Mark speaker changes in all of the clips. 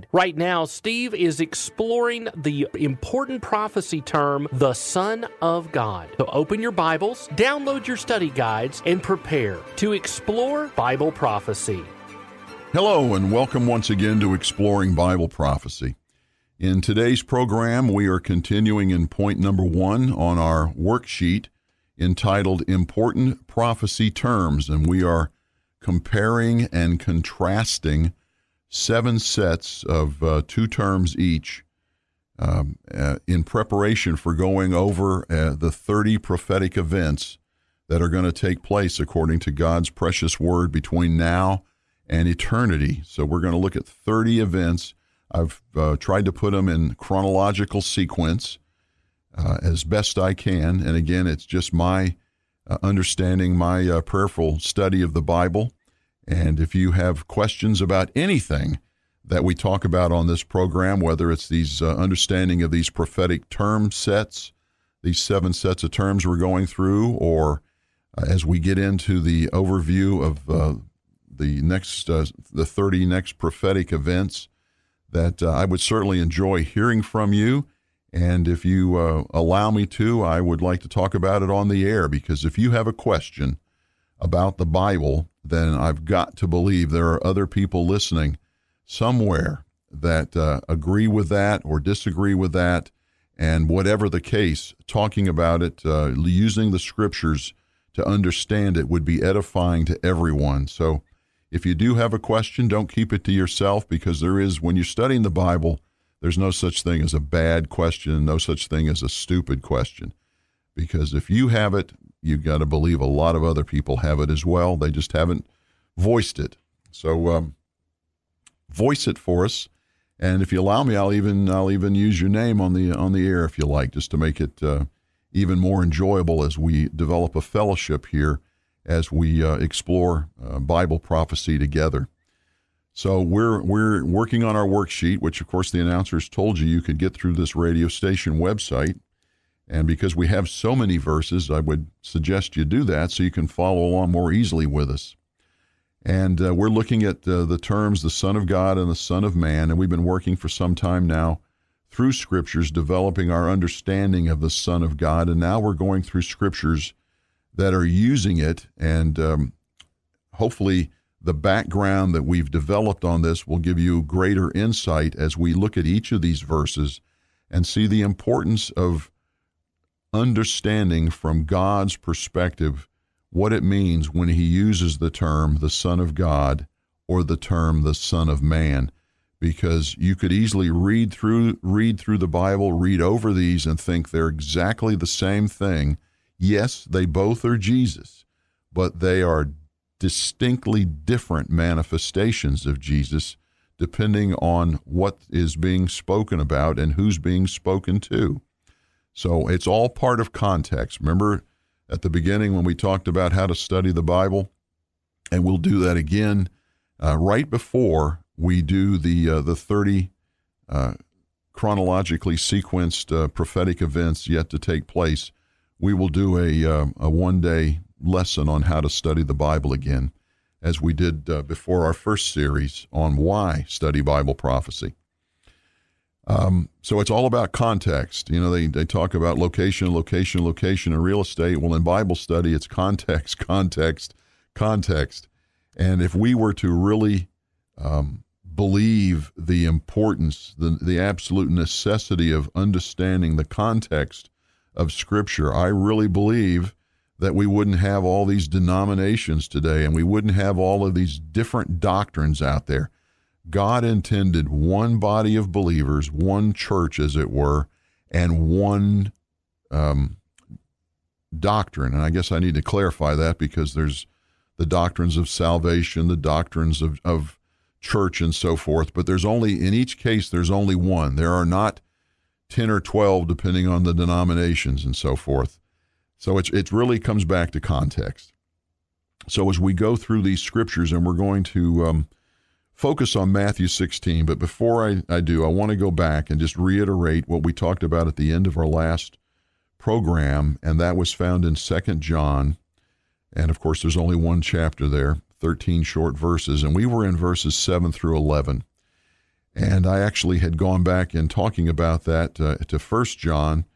Speaker 1: guide. Right now, Steve is exploring the important prophecy term, the Son of God. So open your Bibles, download your study guides, and prepare to explore Bible prophecy.
Speaker 2: Hello, and welcome once again to Exploring Bible Prophecy. In today's program, we are continuing in point number one on our worksheet entitled Important Prophecy Terms, and we are comparing and contrasting seven sets of uh, two terms each um, uh, in preparation for going over uh, the 30 prophetic events that are going to take place according to God's precious word between now and eternity. So we're going to look at 30 events. I've uh, tried to put them in chronological sequence uh, as best I can. And again, it's just my uh, understanding, my prayerful study of the Bible and if you have questions about anything that we talk about on this program, whether it's these uh, understanding of these prophetic term sets, these seven sets of terms we're going through, or uh, as we get into the overview of uh, the next, uh, the 30 next prophetic events, that uh, I would certainly enjoy hearing from you. And if you uh, allow me to, I would like to talk about it on the air because if you have a question about the Bible, then I've got to believe there are other people listening somewhere that uh, agree with that or disagree with that. And whatever the case, talking about it, uh, using the scriptures to understand it would be edifying to everyone. So if you do have a question, don't keep it to yourself because there is, when you're studying the Bible, there's no such thing as a bad question, no such thing as a stupid question. Because if you have it, you've got to believe a lot of other people have it as well. They just haven't voiced it. So um, voice it for us. And if you allow me, I'll even I'll even use your name on the on the air if you like, just to make it uh, even more enjoyable as we develop a fellowship here as we uh, explore uh, Bible prophecy together. So we're we're working on our worksheet, which of course the announcers told you you could get through this radio station website. And because we have so many verses, I would suggest you do that so you can follow along more easily with us. And uh, we're looking at uh, the terms the Son of God and the Son of Man, and we've been working for some time now through scriptures, developing our understanding of the Son of God. And now we're going through scriptures that are using it, and um, hopefully, the background that we've developed on this will give you greater insight as we look at each of these verses and see the importance of understanding from God's perspective what it means when he uses the term the Son of God or the term the Son of Man because you could easily read through read through the Bible, read over these and think they're exactly the same thing. Yes, they both are Jesus, but they are distinctly different manifestations of Jesus depending on what is being spoken about and who's being spoken to. So it's all part of context. Remember at the beginning when we talked about how to study the Bible? And we'll do that again uh, right before we do the, uh, the 30 uh, chronologically sequenced uh, prophetic events yet to take place. We will do a, uh, a one day lesson on how to study the Bible again, as we did uh, before our first series on why study Bible prophecy. Um, so it's all about context. You know, they, they talk about location, location, location in real estate. Well, in Bible study, it's context, context, context. And if we were to really um, believe the importance, the, the absolute necessity of understanding the context of Scripture, I really believe that we wouldn't have all these denominations today and we wouldn't have all of these different doctrines out there. God intended one body of believers, one church, as it were, and one um, doctrine. And I guess I need to clarify that because there's the doctrines of salvation, the doctrines of, of church and so forth, but there's only, in each case, there's only one. There are not 10 or 12, depending on the denominations and so forth. So it's, it really comes back to context. So as we go through these scriptures, and we're going to um, focus on Matthew 16, but before I, I do, I want to go back and just reiterate what we talked about at the end of our last program, and that was found in Second John. And of course, there's only one chapter there, 13 short verses, and we were in verses 7 through 11. And I actually had gone back in talking about that uh, to First John,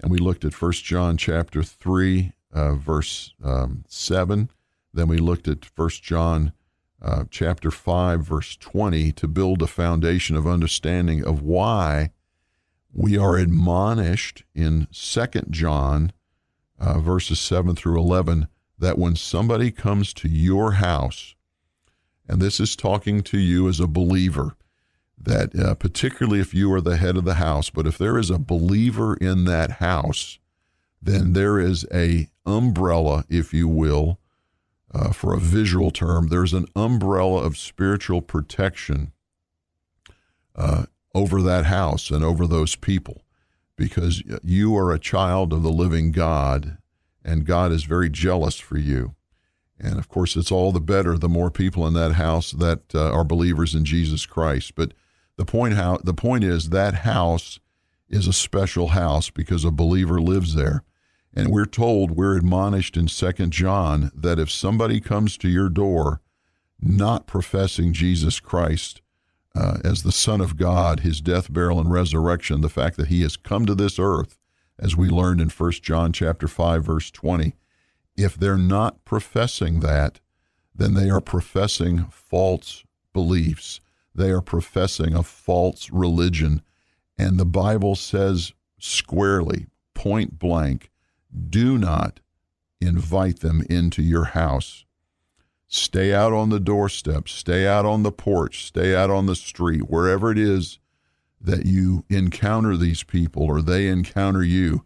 Speaker 2: and we looked at First John chapter 3, uh, verse um, 7. Then we looked at First John uh, chapter 5, verse 20, to build a foundation of understanding of why we are admonished in Second John, uh, verses 7 through 11, that when somebody comes to your house, and this is talking to you as a believer, that uh, particularly if you are the head of the house, but if there is a believer in that house, then there is a umbrella, if you will, uh, for a visual term. There's an umbrella of spiritual protection uh, over that house and over those people, because you are a child of the living God, and God is very jealous for you. And of course, it's all the better the more people in that house that uh, are believers in Jesus Christ. But the point how the point is that house is a special house because a believer lives there. And we're told, we're admonished in Second John that if somebody comes to your door not professing Jesus Christ uh, as the Son of God, his death, burial, and resurrection, the fact that he has come to this earth, as we learned in First John chapter 5, verse 20, if they're not professing that, then they are professing false beliefs. They are professing a false religion. And the Bible says squarely, point blank, do not invite them into your house. Stay out on the doorstep, stay out on the porch, stay out on the street, wherever it is that you encounter these people or they encounter you.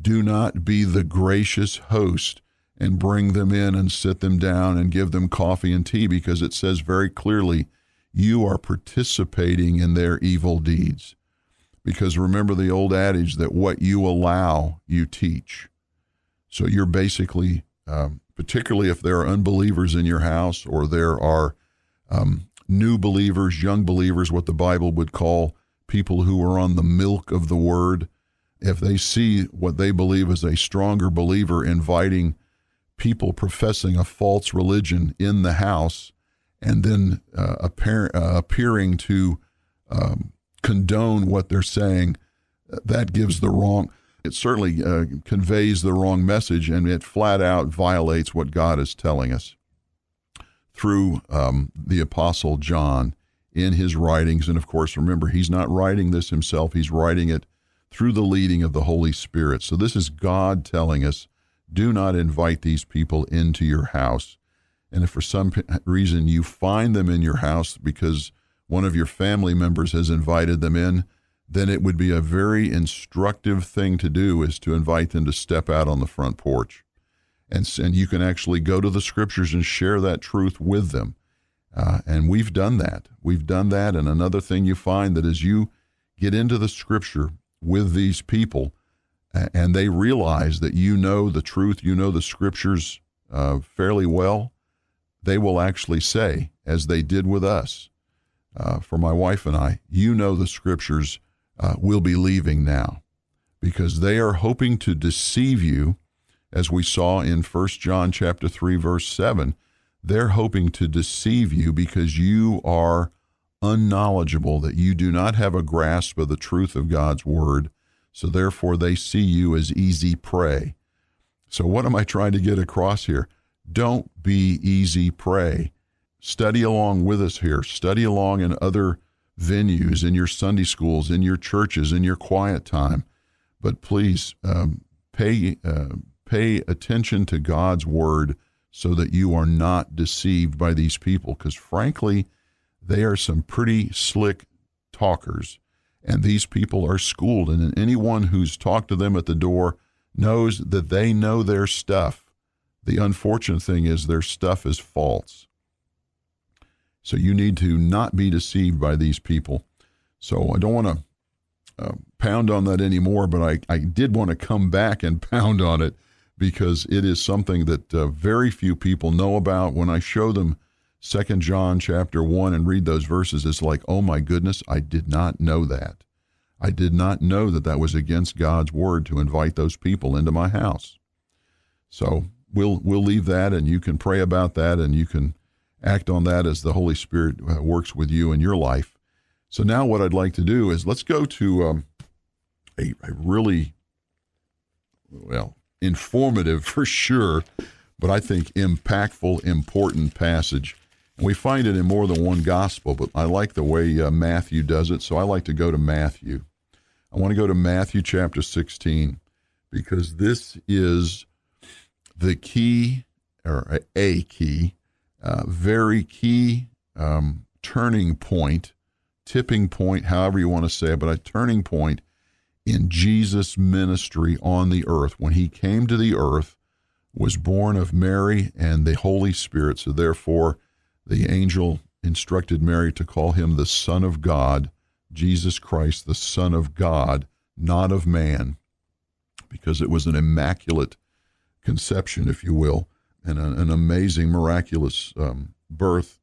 Speaker 2: Do not be the gracious host and bring them in and sit them down and give them coffee and tea because it says very clearly you are participating in their evil deeds. Because remember the old adage that what you allow, you teach. So you're basically, um, particularly if there are unbelievers in your house or there are um, new believers, young believers, what the Bible would call people who are on the milk of the word, if they see what they believe is a stronger believer inviting people professing a false religion in the house, and then uh, appear, uh, appearing to um, condone what they're saying, that gives the wrong. It certainly uh, conveys the wrong message, and it flat out violates what God is telling us through um, the Apostle John in his writings. And of course, remember, he's not writing this himself; he's writing it through the leading of the Holy Spirit. So this is God telling us, "Do not invite these people into your house." And if for some reason you find them in your house because one of your family members has invited them in, then it would be a very instructive thing to do is to invite them to step out on the front porch. And, and you can actually go to the scriptures and share that truth with them. Uh, and we've done that. We've done that. And another thing you find that as you get into the scripture with these people and they realize that you know the truth, you know the scriptures uh, fairly well, they will actually say, as they did with us, uh, for my wife and I, you know the scriptures uh, will be leaving now because they are hoping to deceive you, as we saw in 1 John chapter 3, verse 7. They're hoping to deceive you because you are unknowledgeable, that you do not have a grasp of the truth of God's word. So therefore, they see you as easy prey. So, what am I trying to get across here? Don't be easy prey. Study along with us here. Study along in other venues, in your Sunday schools, in your churches, in your quiet time. But please um, pay uh, pay attention to God's word so that you are not deceived by these people, because frankly, they are some pretty slick talkers, and these people are schooled. And anyone who's talked to them at the door knows that they know their stuff. The unfortunate thing is their stuff is false. So you need to not be deceived by these people. So I don't want to uh, pound on that anymore, but I, I did want to come back and pound on it because it is something that uh, very few people know about. When I show them Second John chapter 1 and read those verses, it's like, oh my goodness, I did not know that. I did not know that that was against God's word to invite those people into my house. So we'll we'll leave that, and you can pray about that, and you can act on that as the Holy Spirit uh, works with you in your life. So now, what I'd like to do is let's go to um, a, a really well informative for sure, but I think impactful, important passage. And we find it in more than one gospel, but I like the way uh, Matthew does it, so I like to go to Matthew. I want to go to Matthew chapter 16 because this is the key, or a key, uh, very key um, turning point, tipping point, however you want to say it, but a turning point in Jesus' ministry on the earth. When he came to the earth, was born of Mary and the Holy Spirit. So therefore, the angel instructed Mary to call him the Son of God Jesus Christ, the Son of God, not of man, because it was an immaculate conception, if you will, and a, an amazing, miraculous um, birth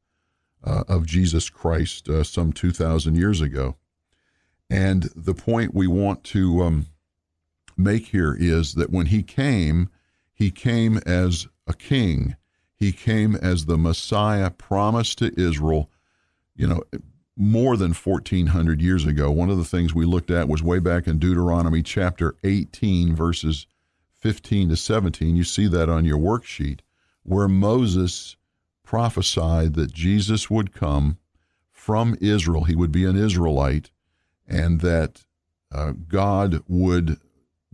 Speaker 2: uh, of Jesus Christ uh, some 2,000 years ago. And the point we want to um, make here is that when he came, he came as a king. He came as the Messiah promised to Israel. You know, more than 1400 years ago. One of the things we looked at was way back in Deuteronomy chapter 18, verses 15 to 17. You see that on your worksheet, where Moses prophesied that Jesus would come from Israel. He would be an Israelite, and that uh, God would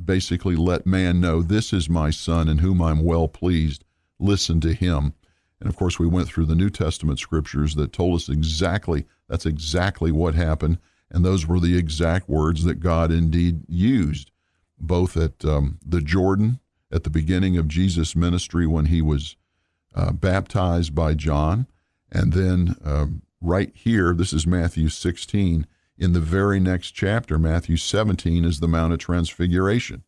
Speaker 2: basically let man know, This is my son in whom I'm well pleased. Listen to him. And of course, we went through the New Testament scriptures that told us exactly that's exactly what happened. And those were the exact words that God indeed used, both at um, the Jordan at the beginning of Jesus' ministry when he was uh, baptized by John, and then um, right here, this is Matthew 16. In the very next chapter, Matthew 17, is the Mount of Transfiguration.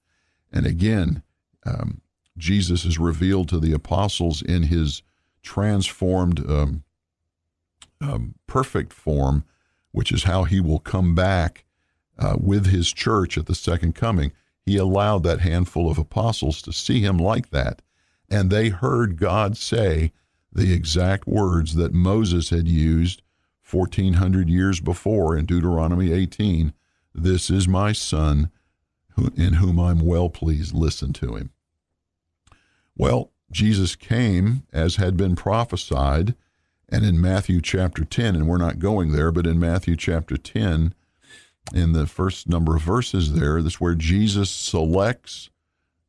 Speaker 2: And again, um, Jesus is revealed to the apostles in his transformed um, um, perfect form, which is how he will come back uh, with his church at the second coming. He allowed that handful of apostles to see him like that, and they heard God say the exact words that Moses had used 1400 years before in Deuteronomy 18 This is my son in whom I'm well pleased. Listen to him. Well, Jesus came as had been prophesied and in Matthew chapter 10, and we're not going there, but in Matthew chapter 10, in the first number of verses there, this is where Jesus selects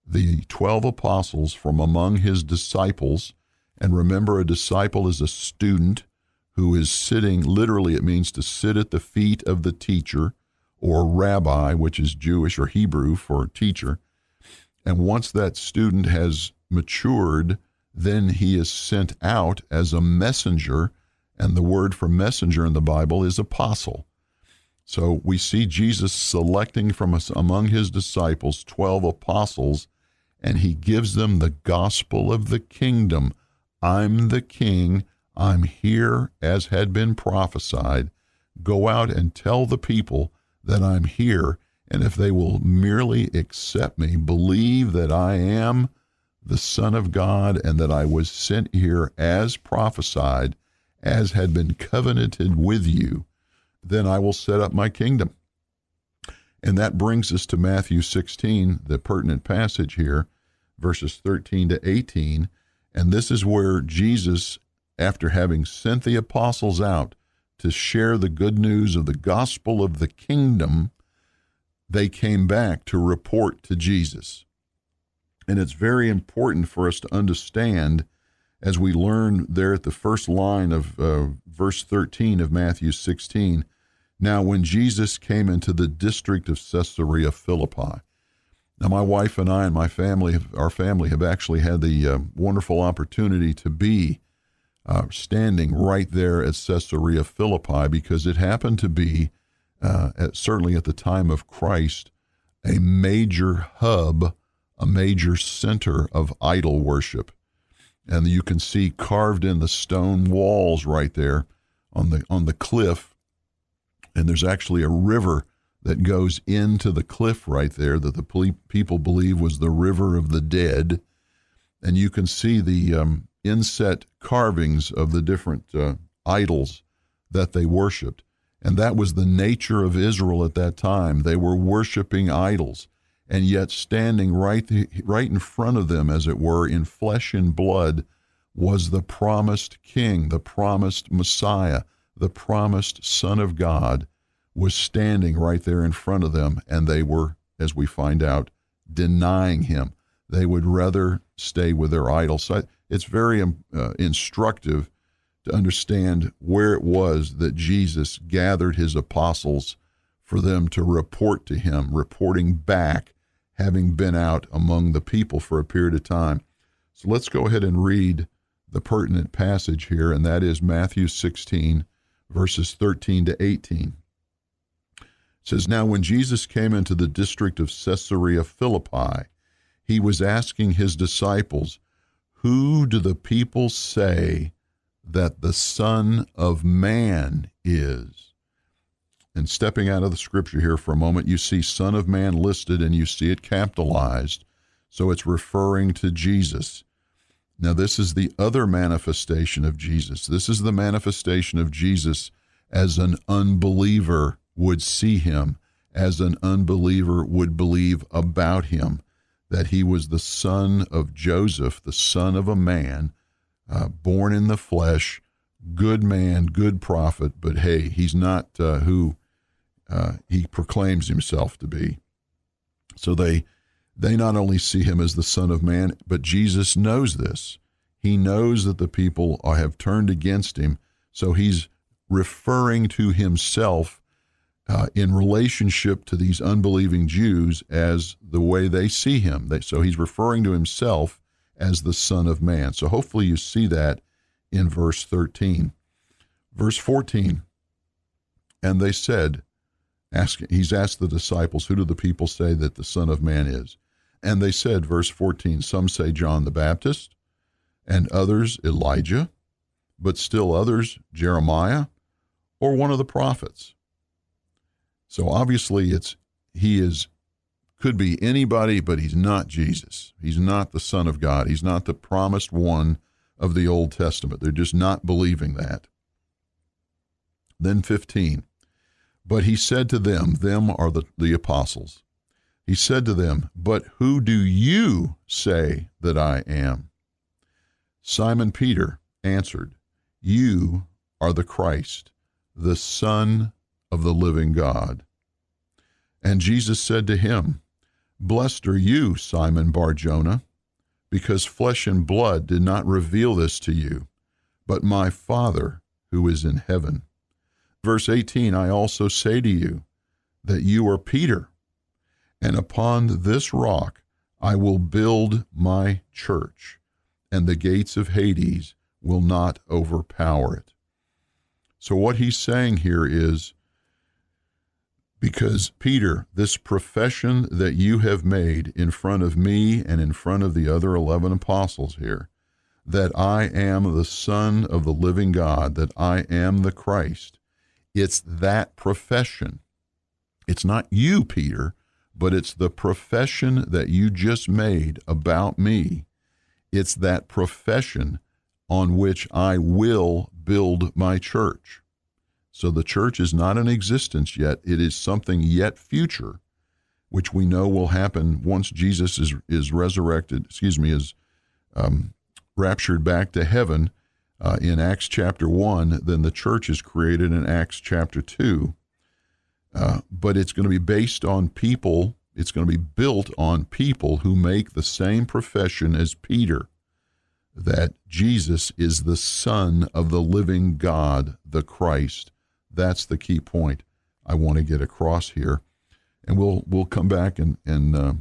Speaker 2: the 12 apostles from among his disciples. And remember, a disciple is a student who is sitting, literally, it means to sit at the feet of the teacher or rabbi, which is Jewish or Hebrew for teacher. And once that student has matured, then he is sent out as a messenger, and the word for messenger in the Bible is apostle. So we see Jesus selecting from us among his disciples 12 apostles, and he gives them the gospel of the kingdom. I'm the king. I'm here as had been prophesied. Go out and tell the people that I'm here, and if they will merely accept me, believe that I am the Son of God, and that I was sent here as prophesied, as had been covenanted with you, then I will set up my kingdom. And that brings us to Matthew 16, the pertinent passage here, verses 13 to 18. And this is where Jesus, after having sent the apostles out to share the good news of the gospel of the kingdom, they came back to report to Jesus. And it's very important for us to understand as we learn there at the first line of uh, verse 13 of Matthew 16. Now, when Jesus came into the district of Caesarea Philippi, now my wife and I and my family, our family, have actually had the uh, wonderful opportunity to be uh, standing right there at Caesarea Philippi because it happened to be, uh, at, certainly at the time of Christ, a major hub, a major center of idol worship. And you can see carved in the stone walls right there on the on the cliff. And there's actually a river that goes into the cliff right there that the people believe was the river of the dead. And you can see the um, inset carvings of the different uh, idols that they worshiped. And that was the nature of Israel at that time. They were worshiping idols, and yet standing right, right in front of them, as it were, in flesh and blood, was the promised king, the promised Messiah, the promised Son of God, was standing right there in front of them, and they were, as we find out, denying him. They would rather stay with their idols. So it's very um, uh, instructive to understand where it was that Jesus gathered his apostles for them to report to him, reporting back, having been out among the people for a period of time. So let's go ahead and read the pertinent passage here, and that is Matthew 16, verses 13 to 18. It says, Now when Jesus came into the district of Caesarea Philippi, he was asking his disciples, Who do the people say that the Son of Man is. And stepping out of the scripture here for a moment, you see Son of Man listed and you see it capitalized. So it's referring to Jesus. Now, this is the other manifestation of Jesus. This is the manifestation of Jesus as an unbeliever would see him, as an unbeliever would believe about him, that he was the son of Joseph, the son of a man uh, born in the flesh, good man, good prophet, but hey, he's not uh, who uh, he proclaims himself to be. So they they not only see him as the Son of Man, but Jesus knows this. He knows that the people have turned against him, so he's referring to himself uh, in relationship to these unbelieving Jews as the way they see him. They, so he's referring to himself as the Son of Man. So hopefully you see that in verse 13. Verse 14, and they said, ask, he's asked the disciples, who do the people say that the Son of Man is? And they said, verse 14, some say John the Baptist, and others Elijah, but still others Jeremiah, or one of the prophets. So obviously it's he is could be anybody, but he's not Jesus. He's not the Son of God. He's not the promised one of the Old Testament. They're just not believing that. Then 15. But he said to them, them are the, the apostles. He said to them, But who do you say that I am? Simon Peter answered, You are the Christ, the Son of the living God. And Jesus said to him, Blessed are you, Simon Bar Jonah, because flesh and blood did not reveal this to you, but my Father who is in heaven. Verse 18 I also say to you that you are Peter, and upon this rock I will build my church, and the gates of Hades will not overpower it. So, what he's saying here is because, Peter, this profession that you have made in front of me and in front of the other 11 apostles here, that I am the Son of the living God, that I am the Christ, it's that profession. It's not you, Peter, but it's the profession that you just made about me. It's that profession on which I will build my church. So the church is not in existence yet. It is something yet future, which we know will happen once Jesus is, is resurrected, excuse me, is um, raptured back to heaven uh, in Acts chapter 1. Then the church is created in Acts chapter 2. Uh, but it's going to be based on people, it's going to be built on people who make the same profession as Peter that Jesus is the Son of the living God, the Christ. That's the key point I want to get across here. And we'll we'll come back and and uh,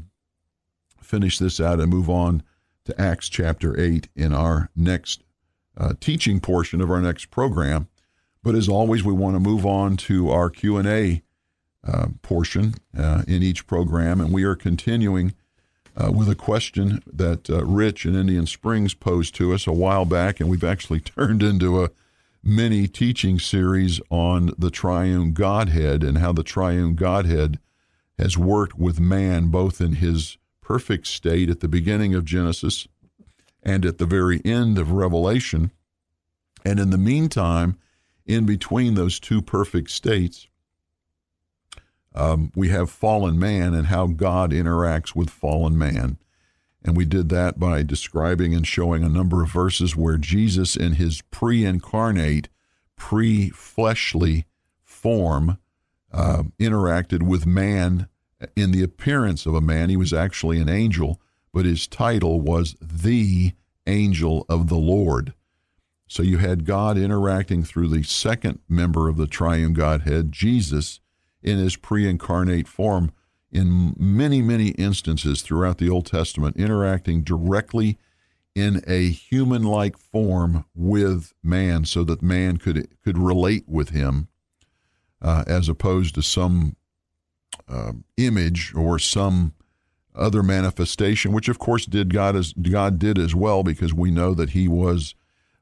Speaker 2: finish this out and move on to Acts chapter eight in our next uh, teaching portion of our next program. But as always, we want to move on to our Q and A uh, portion uh, in each program, and we are continuing uh, with a question that uh, Rich in Indian Springs posed to us a while back, and we've actually turned into a mini teaching series on the triune Godhead and how the triune Godhead has worked with man both in his perfect state at the beginning of Genesis and at the very end of Revelation. And in the meantime, in between those two perfect states, um, we have fallen man and how God interacts with fallen man. And we did that by describing and showing a number of verses where Jesus, in his pre incarnate, pre fleshly form, uh, interacted with man in the appearance of a man. He was actually an angel, but his title was the angel of the Lord. So you had God interacting through the second member of the triune Godhead, Jesus, in his pre incarnate form in many, many instances throughout the Old Testament, interacting directly in a human like form with man so that man could, could relate with him uh, as opposed to some uh, image or some other manifestation, which of course did God as God did as well, because we know that He was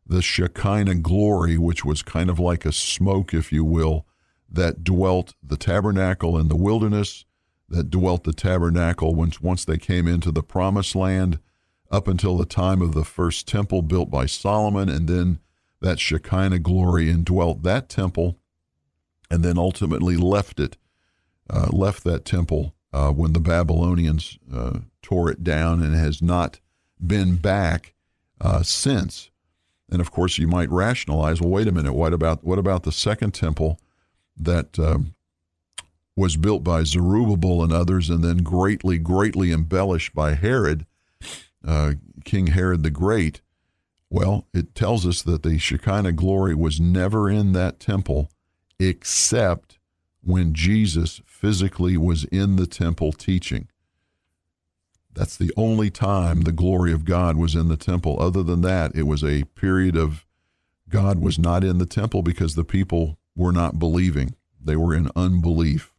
Speaker 2: the Shekinah glory, which was kind of like a smoke, if you will, that dwelt the tabernacle in the wilderness, that dwelt the tabernacle once once they came into the promised land, up until the time of the first temple built by Solomon, and then that Shekinah glory indwelt that temple, and then ultimately left it, uh, left that temple uh, when the Babylonians uh, tore it down, and has not been back uh, since. And of course, you might rationalize, well, wait a minute, what about what about the second temple? that um, was built by Zerubbabel and others, and then greatly, greatly embellished by Herod, uh, King Herod the Great. Well, it tells us that the Shekinah glory was never in that temple except when Jesus physically was in the temple teaching. That's the only time the glory of God was in the temple. Other than that, it was a period of God was not in the temple because the people were not believing. They were in unbelief.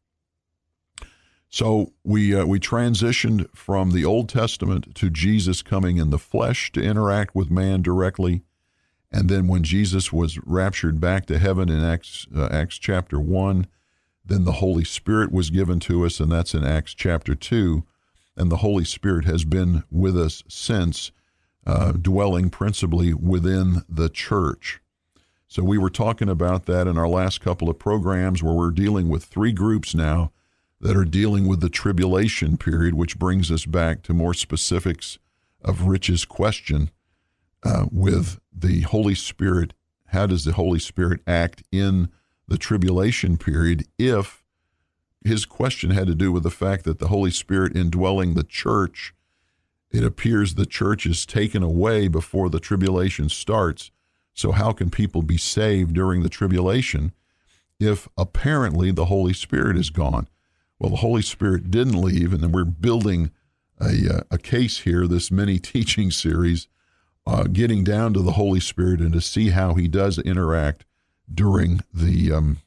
Speaker 2: So we uh, we transitioned from the Old Testament to Jesus coming in the flesh to interact with man directly, and then when Jesus was raptured back to heaven in Acts uh, Acts chapter one, then the Holy Spirit was given to us, and that's in Acts chapter two, and the Holy Spirit has been with us since, uh, dwelling principally within the church. So we were talking about that in our last couple of programs where we're dealing with three groups now that are dealing with the tribulation period, which brings us back to more specifics of Rich's question uh, with the Holy Spirit. How does the Holy Spirit act in the tribulation period if his question had to do with the fact that the Holy Spirit indwelling the church, it appears the church is taken away before the tribulation starts so, how can people be saved during the tribulation if apparently the Holy Spirit is gone? Well, the Holy Spirit didn't leave, and then we're building a, uh, a case here, this mini teaching series, uh, getting down to the Holy Spirit and to see how he does interact during the um,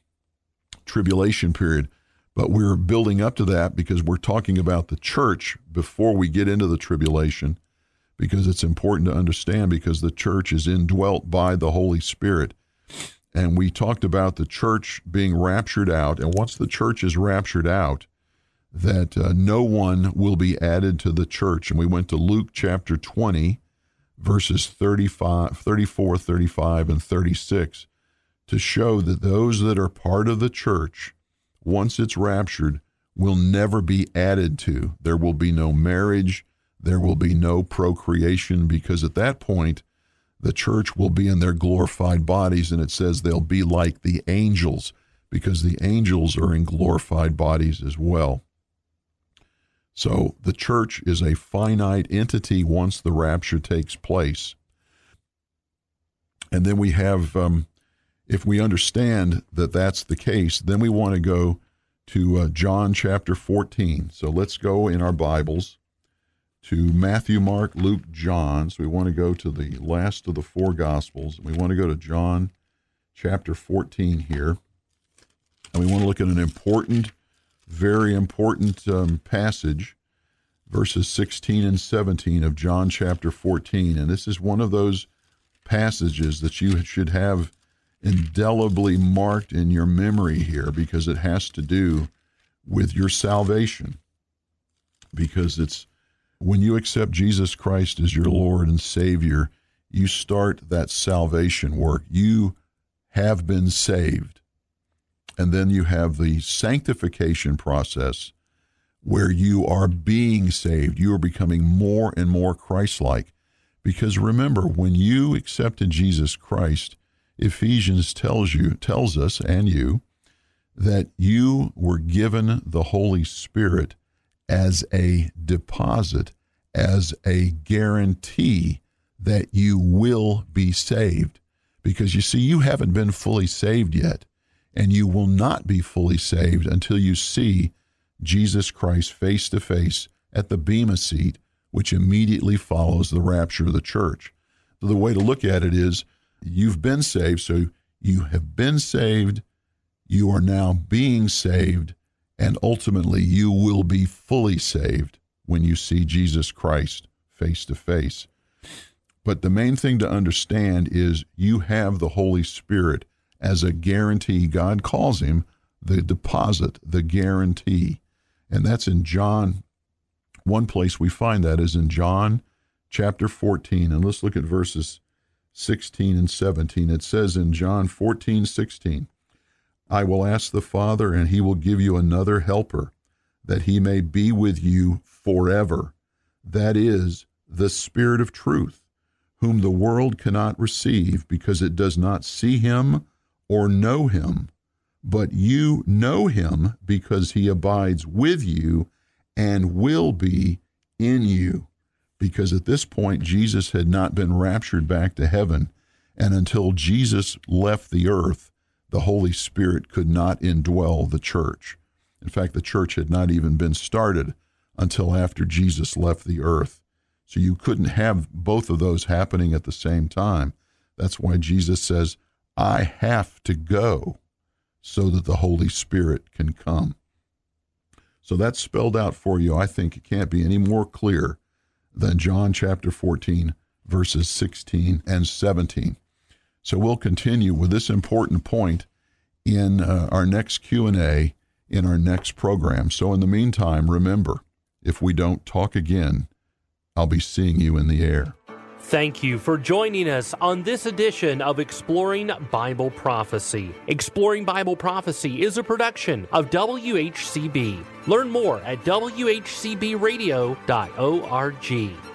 Speaker 2: tribulation period. But we're building up to that because we're talking about the church before we get into the tribulation because it's important to understand because the church is indwelt by the Holy Spirit. And we talked about the church being raptured out. And once the church is raptured out, that uh, no one will be added to the church. And we went to Luke chapter 20, verses 35, 34, 35, and 36 to show that those that are part of the church, once it's raptured, will never be added to. There will be no marriage there will be no procreation because at that point, the church will be in their glorified bodies, and it says they'll be like the angels because the angels are in glorified bodies as well. So the church is a finite entity once the rapture takes place. And then we have, um, if we understand that that's the case, then we want to go to uh, John chapter 14. So let's go in our Bibles to Matthew, Mark, Luke, John. So we want to go to the last of the four Gospels. We want to go to John chapter 14 here. And we want to look at an important, very important um, passage, verses 16 and 17 of John chapter 14. And this is one of those passages that you should have indelibly marked in your memory here because it has to do with your salvation. Because it's when you accept Jesus Christ as your Lord and Savior, you start that salvation work. You have been saved. And then you have the sanctification process where you are being saved. You are becoming more and more Christ like. Because remember, when you accepted Jesus Christ, Ephesians tells you, tells us and you, that you were given the Holy Spirit as a deposit, as a guarantee that you will be saved. Because you see, you haven't been fully saved yet, and you will not be fully saved until you see Jesus Christ face to face at the Bema seat, which immediately follows the rapture of the church. So the way to look at it is you've been saved, so you have been saved, you are now being saved, and ultimately you will be fully saved when you see Jesus Christ face to face. But the main thing to understand is you have the Holy Spirit as a guarantee. God calls him the deposit, the guarantee. And that's in John. One place we find that is in John chapter 14. And let's look at verses 16 and 17. It says in John 14, 16, I will ask the Father, and he will give you another helper, that he may be with you forever. That is the Spirit of truth whom the world cannot receive because it does not see him or know him. But you know him because he abides with you and will be in you. Because at this point, Jesus had not been raptured back to heaven. And until Jesus left the earth, the Holy Spirit could not indwell the church. In fact, the church had not even been started until after Jesus left the earth. So you couldn't have both of those happening at the same time. That's why Jesus says, I have to go so that the Holy Spirit can come. So that's spelled out for you. I think it can't be any more clear than John chapter 14, verses 16 and 17. So we'll continue with this important point in uh, our next Q&A in our next program. So in the meantime, remember, if we don't talk again, I'll be seeing you in the air.
Speaker 1: Thank you for joining us on this edition of Exploring Bible Prophecy. Exploring Bible Prophecy is a production of WHCB. Learn more at WHCBradio.org.